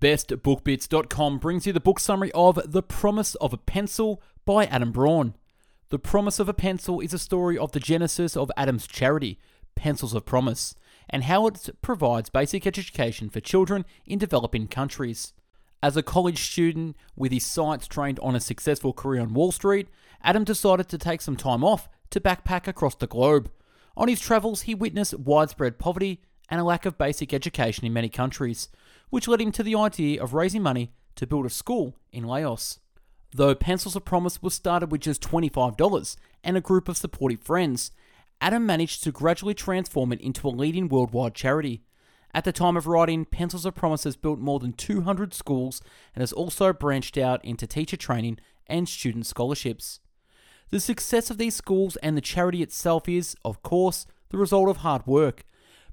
BestBookBits.com brings you the book summary of The Promise of a Pencil by Adam Braun. The Promise of a Pencil is a story of the genesis of Adam's charity, Pencils of Promise, and how it provides basic education for children in developing countries. As a college student with his sights trained on a successful career on Wall Street, Adam decided to take some time off to backpack across the globe. On his travels, he witnessed widespread poverty and a lack of basic education in many countries, which led him to the idea of raising money to build a school in Laos. Though Pencils of Promise was started with just $25 and a group of supportive friends, Adam managed to gradually transform it into a leading worldwide charity. At the time of writing, Pencils of Promise has built more than 200 schools and has also branched out into teacher training and student scholarships. The success of these schools and the charity itself is, of course, the result of hard work,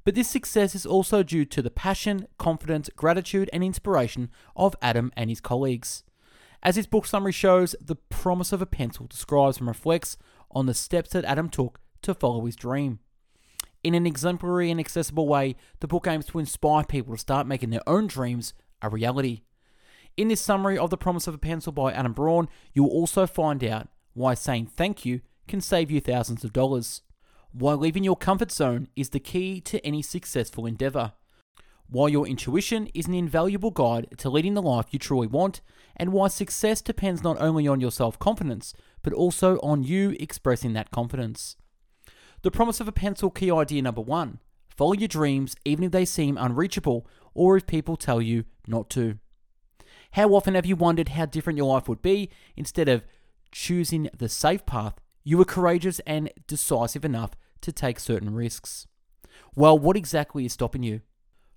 but this success is also due to the passion, confidence, gratitude, and inspiration of Adam and his colleagues. As his book summary shows, the promise of a pencil describes and reflects on the steps that Adam took to follow his dream. In an exemplary and accessible way, the book aims to inspire people to start making their own dreams a reality. In this summary of The Promise of a Pencil by Adam Braun, you will also find out why saying thank you can save you thousands of dollars why leaving your comfort zone is the key to any successful endeavor, why your intuition is an invaluable guide to leading the life you truly want, and why success depends not only on your self confidence, but also on you expressing that confidence. The promise of a pencil key idea number one follow your dreams even if they seem unreachable or if people tell you not to. How often have you wondered how different your life would be instead of choosing the safe path you were courageous and decisive enough to take certain risks. Well, what exactly is stopping you?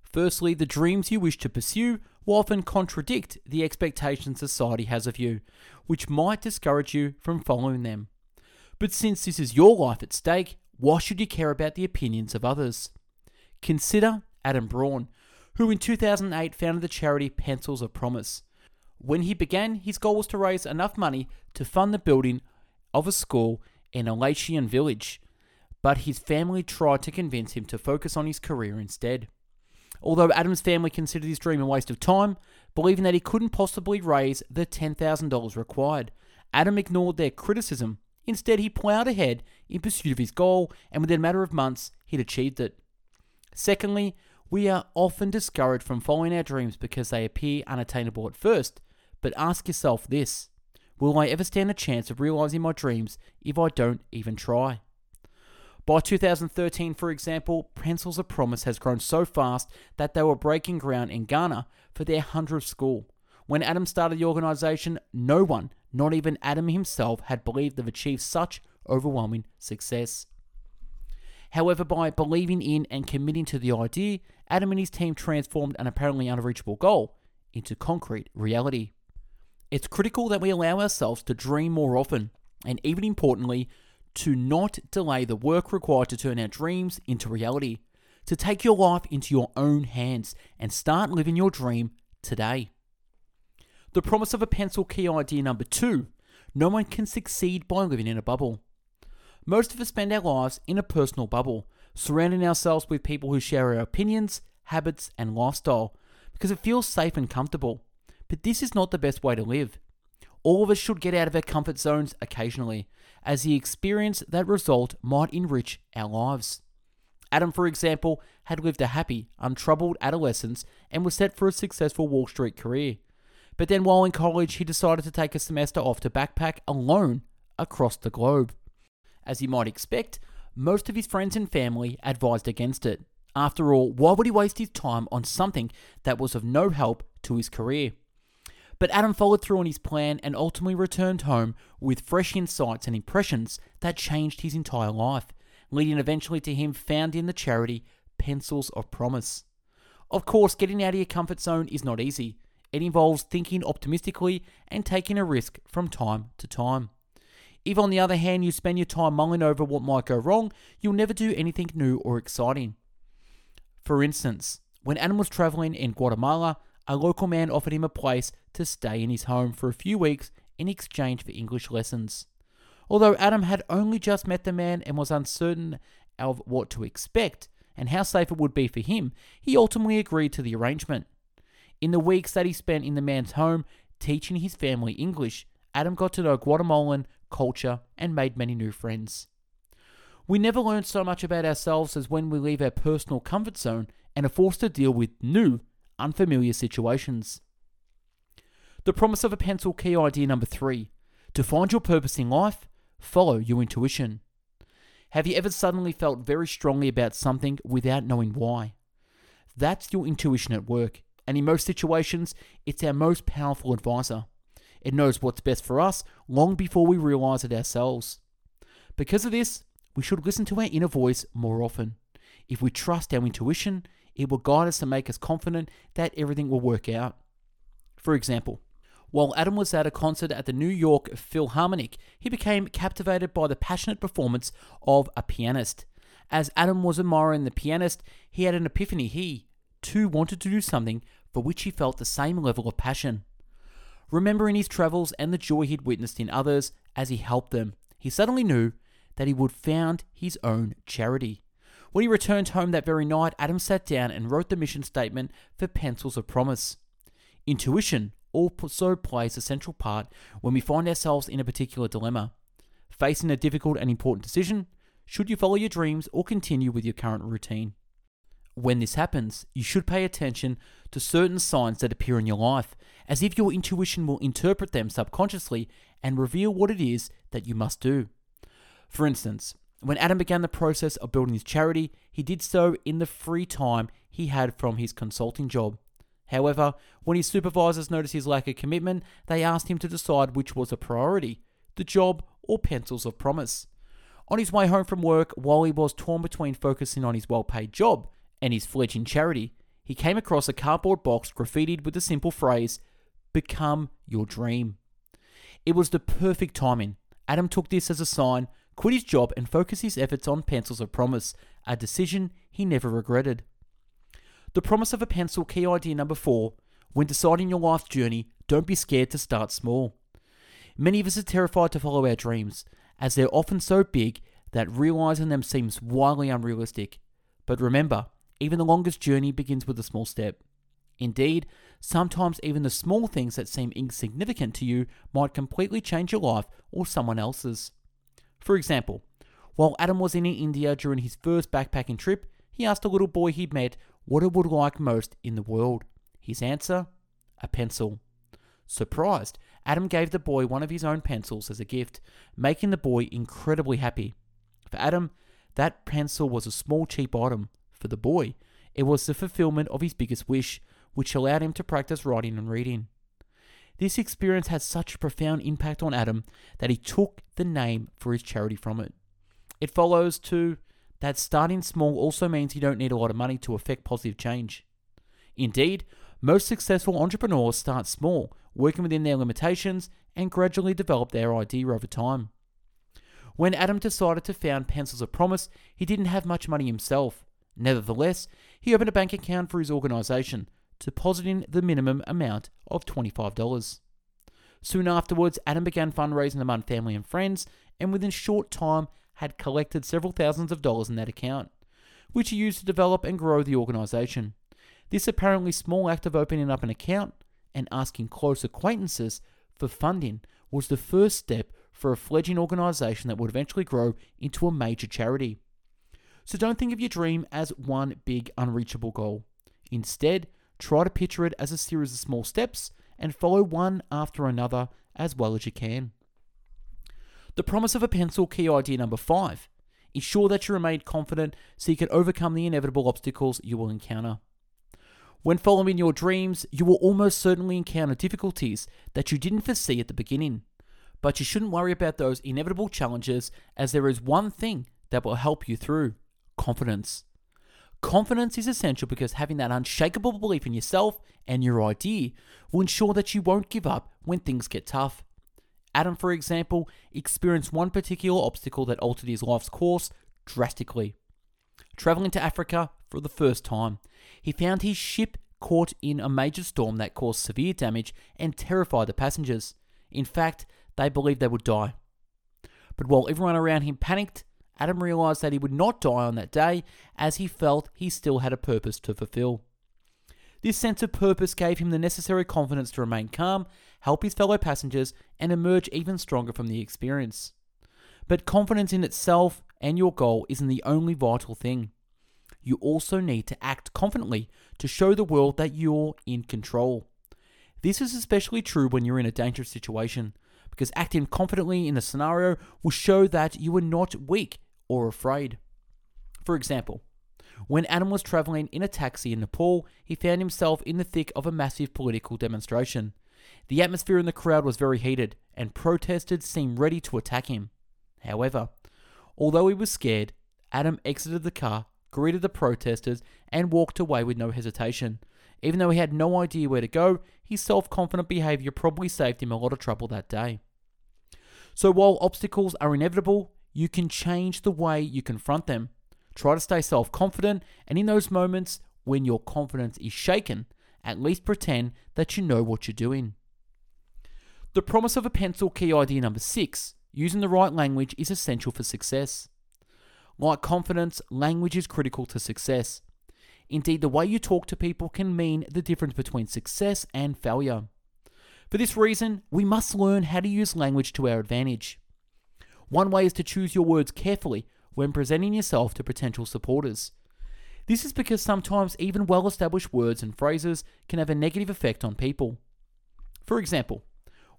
Firstly, the dreams you wish to pursue will often contradict the expectations society has of you, which might discourage you from following them. But since this is your life at stake, why should you care about the opinions of others? Consider Adam Braun, who in 2008 founded the charity Pencils of Promise. When he began, his goal was to raise enough money to fund the building of a school in a Laotian village, but his family tried to convince him to focus on his career instead. Although Adam's family considered his dream a waste of time, believing that he couldn't possibly raise the $10,000 required, Adam ignored their criticism. Instead, he ploughed ahead in pursuit of his goal, and within a matter of months, he'd achieved it. Secondly, we are often discouraged from following our dreams because they appear unattainable at first, but ask yourself this Will I ever stand a chance of realizing my dreams if I don't even try? By 2013, for example, Pencils of Promise has grown so fast that they were breaking ground in Ghana for their 100th school. When Adam started the organization, no one, not even Adam himself, had believed they've achieved such overwhelming success. However, by believing in and committing to the idea, Adam and his team transformed an apparently unreachable goal into concrete reality. It's critical that we allow ourselves to dream more often, and even importantly, to not delay the work required to turn our dreams into reality, to take your life into your own hands and start living your dream today. The promise of a pencil key idea number two no one can succeed by living in a bubble. Most of us spend our lives in a personal bubble, surrounding ourselves with people who share our opinions, habits, and lifestyle because it feels safe and comfortable. But this is not the best way to live. All of us should get out of our comfort zones occasionally, as the experience that result might enrich our lives. Adam, for example, had lived a happy, untroubled adolescence and was set for a successful Wall Street career. But then, while in college, he decided to take a semester off to backpack alone across the globe. As you might expect, most of his friends and family advised against it. After all, why would he waste his time on something that was of no help to his career? But Adam followed through on his plan and ultimately returned home with fresh insights and impressions that changed his entire life, leading eventually to him founding the charity Pencils of Promise. Of course, getting out of your comfort zone is not easy. It involves thinking optimistically and taking a risk from time to time. If, on the other hand, you spend your time mulling over what might go wrong, you'll never do anything new or exciting. For instance, when Adam was traveling in Guatemala, a local man offered him a place to stay in his home for a few weeks in exchange for English lessons. Although Adam had only just met the man and was uncertain of what to expect and how safe it would be for him, he ultimately agreed to the arrangement. In the weeks that he spent in the man's home teaching his family English, Adam got to know Guatemalan culture and made many new friends. We never learn so much about ourselves as when we leave our personal comfort zone and are forced to deal with new, unfamiliar situations. The promise of a pencil key idea number three to find your purpose in life, follow your intuition. Have you ever suddenly felt very strongly about something without knowing why? That's your intuition at work, and in most situations, it's our most powerful advisor. It knows what's best for us long before we realize it ourselves. Because of this, we should listen to our inner voice more often. If we trust our intuition, it will guide us to make us confident that everything will work out. For example, while Adam was at a concert at the New York Philharmonic, he became captivated by the passionate performance of a pianist. As Adam was admiring the pianist, he had an epiphany. He, too, wanted to do something for which he felt the same level of passion. Remembering his travels and the joy he'd witnessed in others as he helped them, he suddenly knew that he would found his own charity. When he returned home that very night, Adam sat down and wrote the mission statement for Pencils of Promise. Intuition also plays a central part when we find ourselves in a particular dilemma. Facing a difficult and important decision, should you follow your dreams or continue with your current routine? When this happens, you should pay attention to certain signs that appear in your life, as if your intuition will interpret them subconsciously and reveal what it is that you must do. For instance, when Adam began the process of building his charity, he did so in the free time he had from his consulting job. However, when his supervisors noticed his lack of commitment, they asked him to decide which was a priority the job or pencils of promise. On his way home from work, while he was torn between focusing on his well paid job and his fledgling charity, he came across a cardboard box graffitied with the simple phrase, Become your dream. It was the perfect timing. Adam took this as a sign, quit his job, and focus his efforts on pencils of promise, a decision he never regretted. The promise of a pencil key idea number four when deciding your life journey, don't be scared to start small. Many of us are terrified to follow our dreams, as they're often so big that realizing them seems wildly unrealistic. But remember, even the longest journey begins with a small step. Indeed, sometimes even the small things that seem insignificant to you might completely change your life or someone else's. For example, while Adam was in India during his first backpacking trip, he asked a little boy he'd met what it would like most in the world. His answer? A pencil. Surprised, Adam gave the boy one of his own pencils as a gift, making the boy incredibly happy. For Adam, that pencil was a small, cheap item. For the boy, it was the fulfillment of his biggest wish, which allowed him to practice writing and reading. This experience had such a profound impact on Adam that he took the name for his charity from it. It follows, too, that starting small also means you don't need a lot of money to affect positive change. Indeed, most successful entrepreneurs start small, working within their limitations, and gradually develop their idea over time. When Adam decided to found Pencils of Promise, he didn't have much money himself. Nevertheless, he opened a bank account for his organization, depositing the minimum amount of $25. Soon afterwards, Adam began fundraising among family and friends, and within short time had collected several thousands of dollars in that account, which he used to develop and grow the organization. This apparently small act of opening up an account and asking close acquaintances for funding was the first step for a fledgling organization that would eventually grow into a major charity. So don't think of your dream as one big unreachable goal. Instead, try to picture it as a series of small steps and follow one after another as well as you can. The promise of a pencil key idea number five. Ensure that you remain confident so you can overcome the inevitable obstacles you will encounter. When following your dreams, you will almost certainly encounter difficulties that you didn't foresee at the beginning. But you shouldn't worry about those inevitable challenges, as there is one thing that will help you through confidence. Confidence is essential because having that unshakable belief in yourself and your idea will ensure that you won't give up when things get tough. Adam, for example, experienced one particular obstacle that altered his life's course drastically. Traveling to Africa for the first time, he found his ship caught in a major storm that caused severe damage and terrified the passengers. In fact, they believed they would die. But while everyone around him panicked, Adam realized that he would not die on that day as he felt he still had a purpose to fulfill. This sense of purpose gave him the necessary confidence to remain calm, help his fellow passengers, and emerge even stronger from the experience. But confidence in itself and your goal isn't the only vital thing. You also need to act confidently to show the world that you're in control. This is especially true when you're in a dangerous situation, because acting confidently in a scenario will show that you are not weak or afraid. For example, when Adam was traveling in a taxi in Nepal, he found himself in the thick of a massive political demonstration. The atmosphere in the crowd was very heated, and protesters seemed ready to attack him. However, although he was scared, Adam exited the car, greeted the protesters, and walked away with no hesitation. Even though he had no idea where to go, his self confident behavior probably saved him a lot of trouble that day. So, while obstacles are inevitable, you can change the way you confront them. Try to stay self confident, and in those moments when your confidence is shaken, at least pretend that you know what you're doing. The promise of a pencil key idea number six using the right language is essential for success. Like confidence, language is critical to success. Indeed, the way you talk to people can mean the difference between success and failure. For this reason, we must learn how to use language to our advantage. One way is to choose your words carefully when presenting yourself to potential supporters. This is because sometimes even well established words and phrases can have a negative effect on people. For example,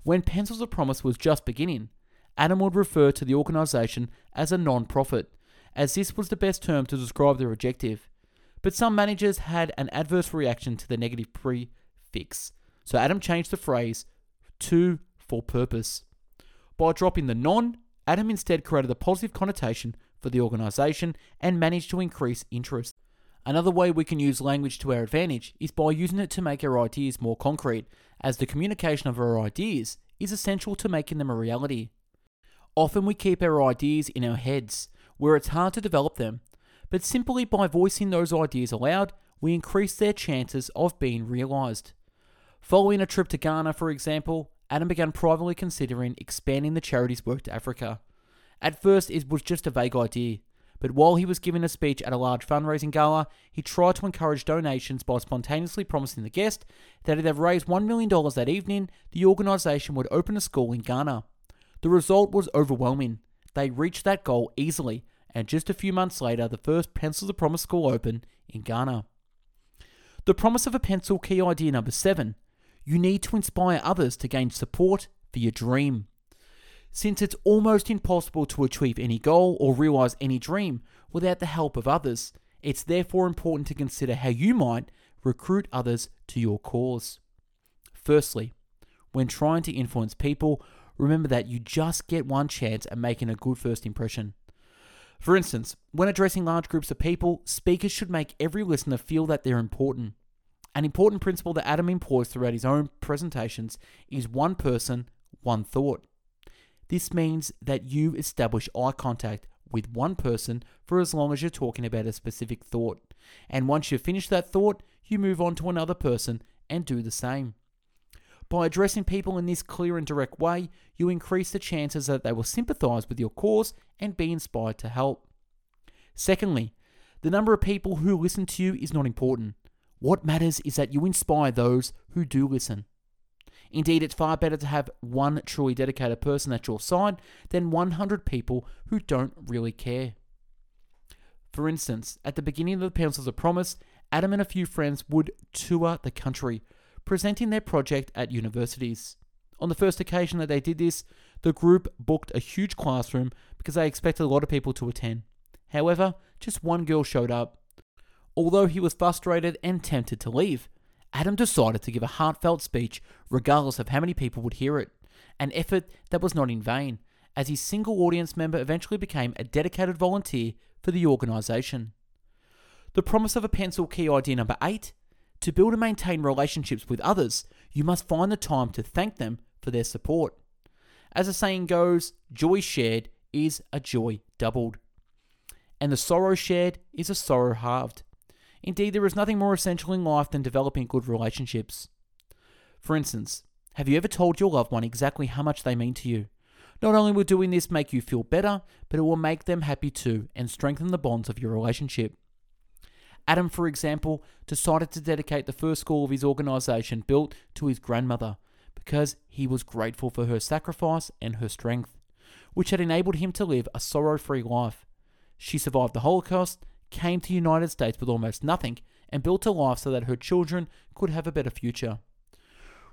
when Pencils of Promise was just beginning, Adam would refer to the organisation as a non profit, as this was the best term to describe their objective. But some managers had an adverse reaction to the negative prefix, so Adam changed the phrase to for purpose. By dropping the non, Adam instead created a positive connotation for the organisation and managed to increase interest. Another way we can use language to our advantage is by using it to make our ideas more concrete, as the communication of our ideas is essential to making them a reality. Often we keep our ideas in our heads, where it's hard to develop them, but simply by voicing those ideas aloud, we increase their chances of being realised. Following a trip to Ghana, for example, Adam began privately considering expanding the charity's work to Africa. At first, it was just a vague idea, but while he was giving a speech at a large fundraising gala, he tried to encourage donations by spontaneously promising the guest that if they raised $1 million that evening, the organisation would open a school in Ghana. The result was overwhelming. They reached that goal easily, and just a few months later, the first Pencils of Promise school opened in Ghana. The promise of a pencil key idea number seven you need to inspire others to gain support for your dream. Since it's almost impossible to achieve any goal or realize any dream without the help of others, it's therefore important to consider how you might recruit others to your cause. Firstly, when trying to influence people, remember that you just get one chance at making a good first impression. For instance, when addressing large groups of people, speakers should make every listener feel that they're important. An important principle that Adam employs throughout his own presentations is one person, one thought. This means that you establish eye contact with one person for as long as you're talking about a specific thought. And once you've finished that thought, you move on to another person and do the same. By addressing people in this clear and direct way, you increase the chances that they will sympathize with your cause and be inspired to help. Secondly, the number of people who listen to you is not important. What matters is that you inspire those who do listen. Indeed, it's far better to have one truly dedicated person at your side than 100 people who don't really care. For instance, at the beginning of the Pencils of Promise, Adam and a few friends would tour the country, presenting their project at universities. On the first occasion that they did this, the group booked a huge classroom because they expected a lot of people to attend. However, just one girl showed up. Although he was frustrated and tempted to leave, Adam decided to give a heartfelt speech regardless of how many people would hear it, an effort that was not in vain, as his single audience member eventually became a dedicated volunteer for the organisation. The promise of a pencil key idea number eight to build and maintain relationships with others, you must find the time to thank them for their support. As the saying goes, joy shared is a joy doubled. And the sorrow shared is a sorrow halved. Indeed, there is nothing more essential in life than developing good relationships. For instance, have you ever told your loved one exactly how much they mean to you? Not only will doing this make you feel better, but it will make them happy too and strengthen the bonds of your relationship. Adam, for example, decided to dedicate the first school of his organization built to his grandmother because he was grateful for her sacrifice and her strength, which had enabled him to live a sorrow free life. She survived the Holocaust, came to the United States with almost nothing, and built a life so that her children could have a better future.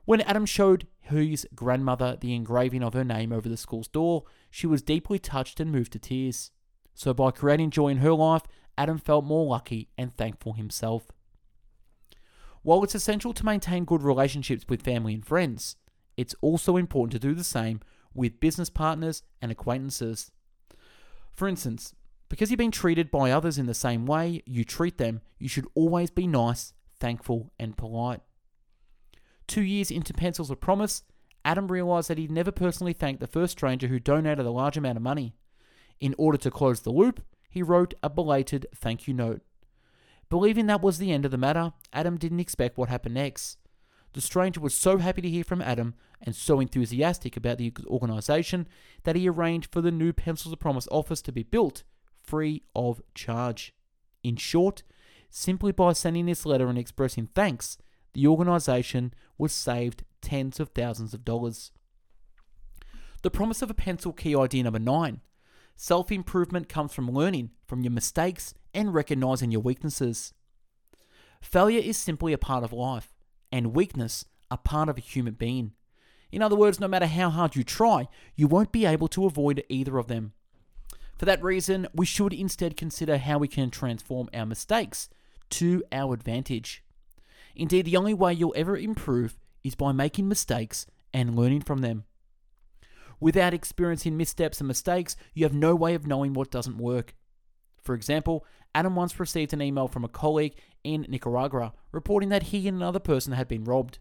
When Adam showed his grandmother the engraving of her name over the school's door, she was deeply touched and moved to tears. So, by creating joy in her life, Adam felt more lucky and thankful himself. While it's essential to maintain good relationships with family and friends, it's also important to do the same with business partners and acquaintances. For instance, because you've been treated by others in the same way you treat them, you should always be nice, thankful, and polite. Two years into Pencils of Promise, Adam realized that he'd never personally thanked the first stranger who donated a large amount of money. In order to close the loop, he wrote a belated thank you note. Believing that was the end of the matter, Adam didn't expect what happened next. The stranger was so happy to hear from Adam and so enthusiastic about the organization that he arranged for the new Pencils of Promise office to be built free of charge. In short, simply by sending this letter and expressing thanks, the organization was saved tens of thousands of dollars. The promise of a pencil key idea number nine. Self improvement comes from learning from your mistakes and recognizing your weaknesses. Failure is simply a part of life, and weakness a part of a human being. In other words, no matter how hard you try, you won't be able to avoid either of them. For that reason, we should instead consider how we can transform our mistakes to our advantage. Indeed, the only way you'll ever improve is by making mistakes and learning from them. Without experiencing missteps and mistakes, you have no way of knowing what doesn't work. For example, Adam once received an email from a colleague in Nicaragua reporting that he and another person had been robbed.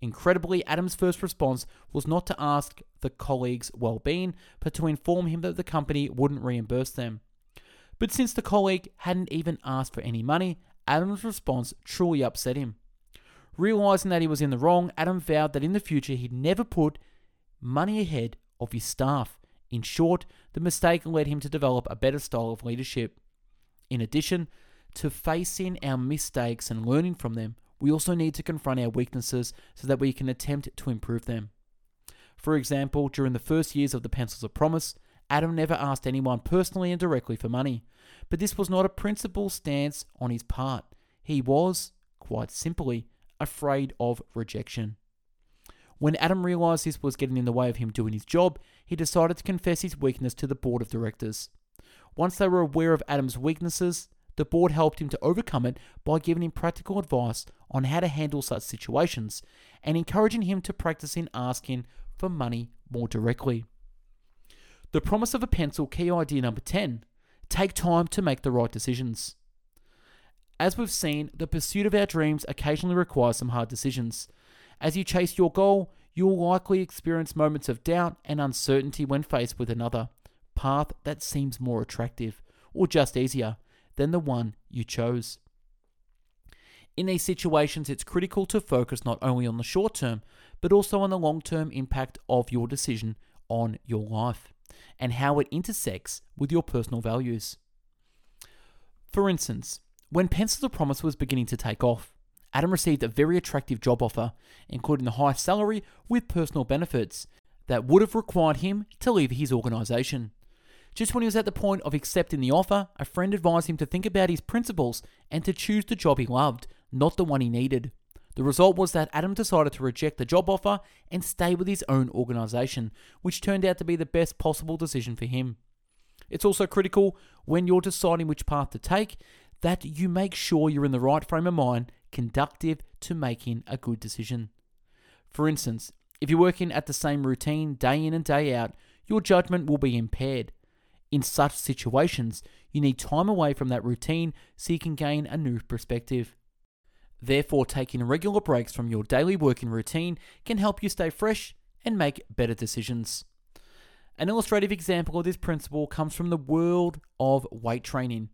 Incredibly, Adam's first response was not to ask the colleague's well being, but to inform him that the company wouldn't reimburse them. But since the colleague hadn't even asked for any money, Adam's response truly upset him. Realizing that he was in the wrong, Adam vowed that in the future he'd never put money ahead of his staff. In short, the mistake led him to develop a better style of leadership. In addition to facing our mistakes and learning from them, we also need to confront our weaknesses so that we can attempt to improve them. For example, during the first years of the Pencils of Promise, Adam never asked anyone personally and directly for money, but this was not a principled stance on his part. He was, quite simply, afraid of rejection. When Adam realized this was getting in the way of him doing his job, he decided to confess his weakness to the board of directors. Once they were aware of Adam's weaknesses, the board helped him to overcome it by giving him practical advice on how to handle such situations and encouraging him to practice in asking for money more directly. The promise of a pencil key idea number 10 take time to make the right decisions. As we've seen, the pursuit of our dreams occasionally requires some hard decisions. As you chase your goal, you will likely experience moments of doubt and uncertainty when faced with another path that seems more attractive or just easier than the one you chose. In these situations, it's critical to focus not only on the short term, but also on the long term impact of your decision on your life and how it intersects with your personal values. For instance, when Pencils of Promise was beginning to take off, Adam received a very attractive job offer, including a high salary with personal benefits that would have required him to leave his organization. Just when he was at the point of accepting the offer, a friend advised him to think about his principles and to choose the job he loved, not the one he needed. The result was that Adam decided to reject the job offer and stay with his own organization, which turned out to be the best possible decision for him. It's also critical when you're deciding which path to take that you make sure you're in the right frame of mind, conductive to making a good decision. For instance, if you're working at the same routine day in and day out, your judgment will be impaired. In such situations, you need time away from that routine so you can gain a new perspective. Therefore, taking regular breaks from your daily working routine can help you stay fresh and make better decisions. An illustrative example of this principle comes from the world of weight training.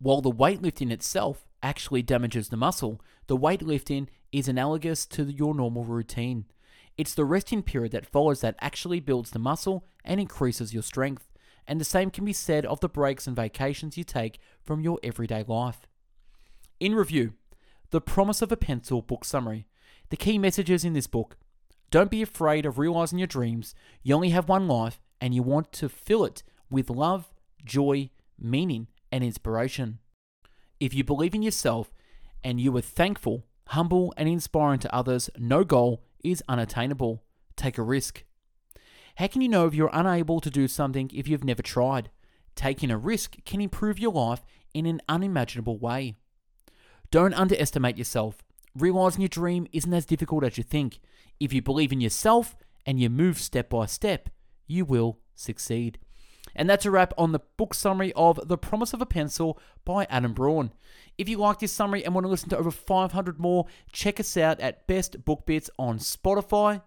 While the weightlifting itself actually damages the muscle, the weightlifting is analogous to your normal routine. It's the resting period that follows that actually builds the muscle and increases your strength and the same can be said of the breaks and vacations you take from your everyday life. In review, The Promise of a Pencil book summary. The key messages in this book don't be afraid of realizing your dreams. You only have one life, and you want to fill it with love, joy, meaning, and inspiration. If you believe in yourself and you are thankful, humble, and inspiring to others, no goal is unattainable. Take a risk. How can you know if you're unable to do something if you've never tried? Taking a risk can improve your life in an unimaginable way. Don't underestimate yourself. Realizing your dream isn't as difficult as you think. If you believe in yourself and you move step by step, you will succeed. And that's a wrap on the book summary of The Promise of a Pencil by Adam Braun. If you like this summary and want to listen to over 500 more, check us out at Best Book Bits on Spotify,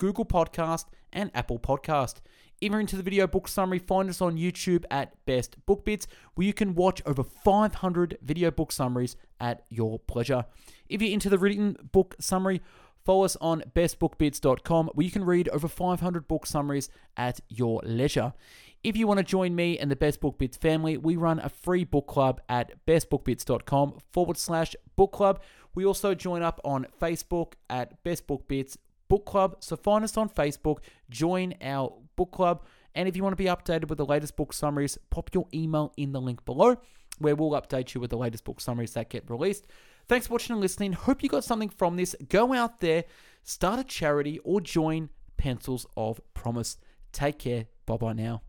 Google Podcast, and Apple Podcast. If you're into the video book summary, find us on YouTube at Best Book Bits, where you can watch over 500 video book summaries at your pleasure. If you're into the written book summary, follow us on bestbookbits.com, where you can read over 500 book summaries at your leisure. If you want to join me and the Best Book Bits family, we run a free book club at bestbookbits.com forward slash book club. We also join up on Facebook at Best Book Bits Book Club. So find us on Facebook, join our book club. And if you want to be updated with the latest book summaries, pop your email in the link below where we'll update you with the latest book summaries that get released. Thanks for watching and listening. Hope you got something from this. Go out there, start a charity, or join Pencils of Promise. Take care. Bye bye now.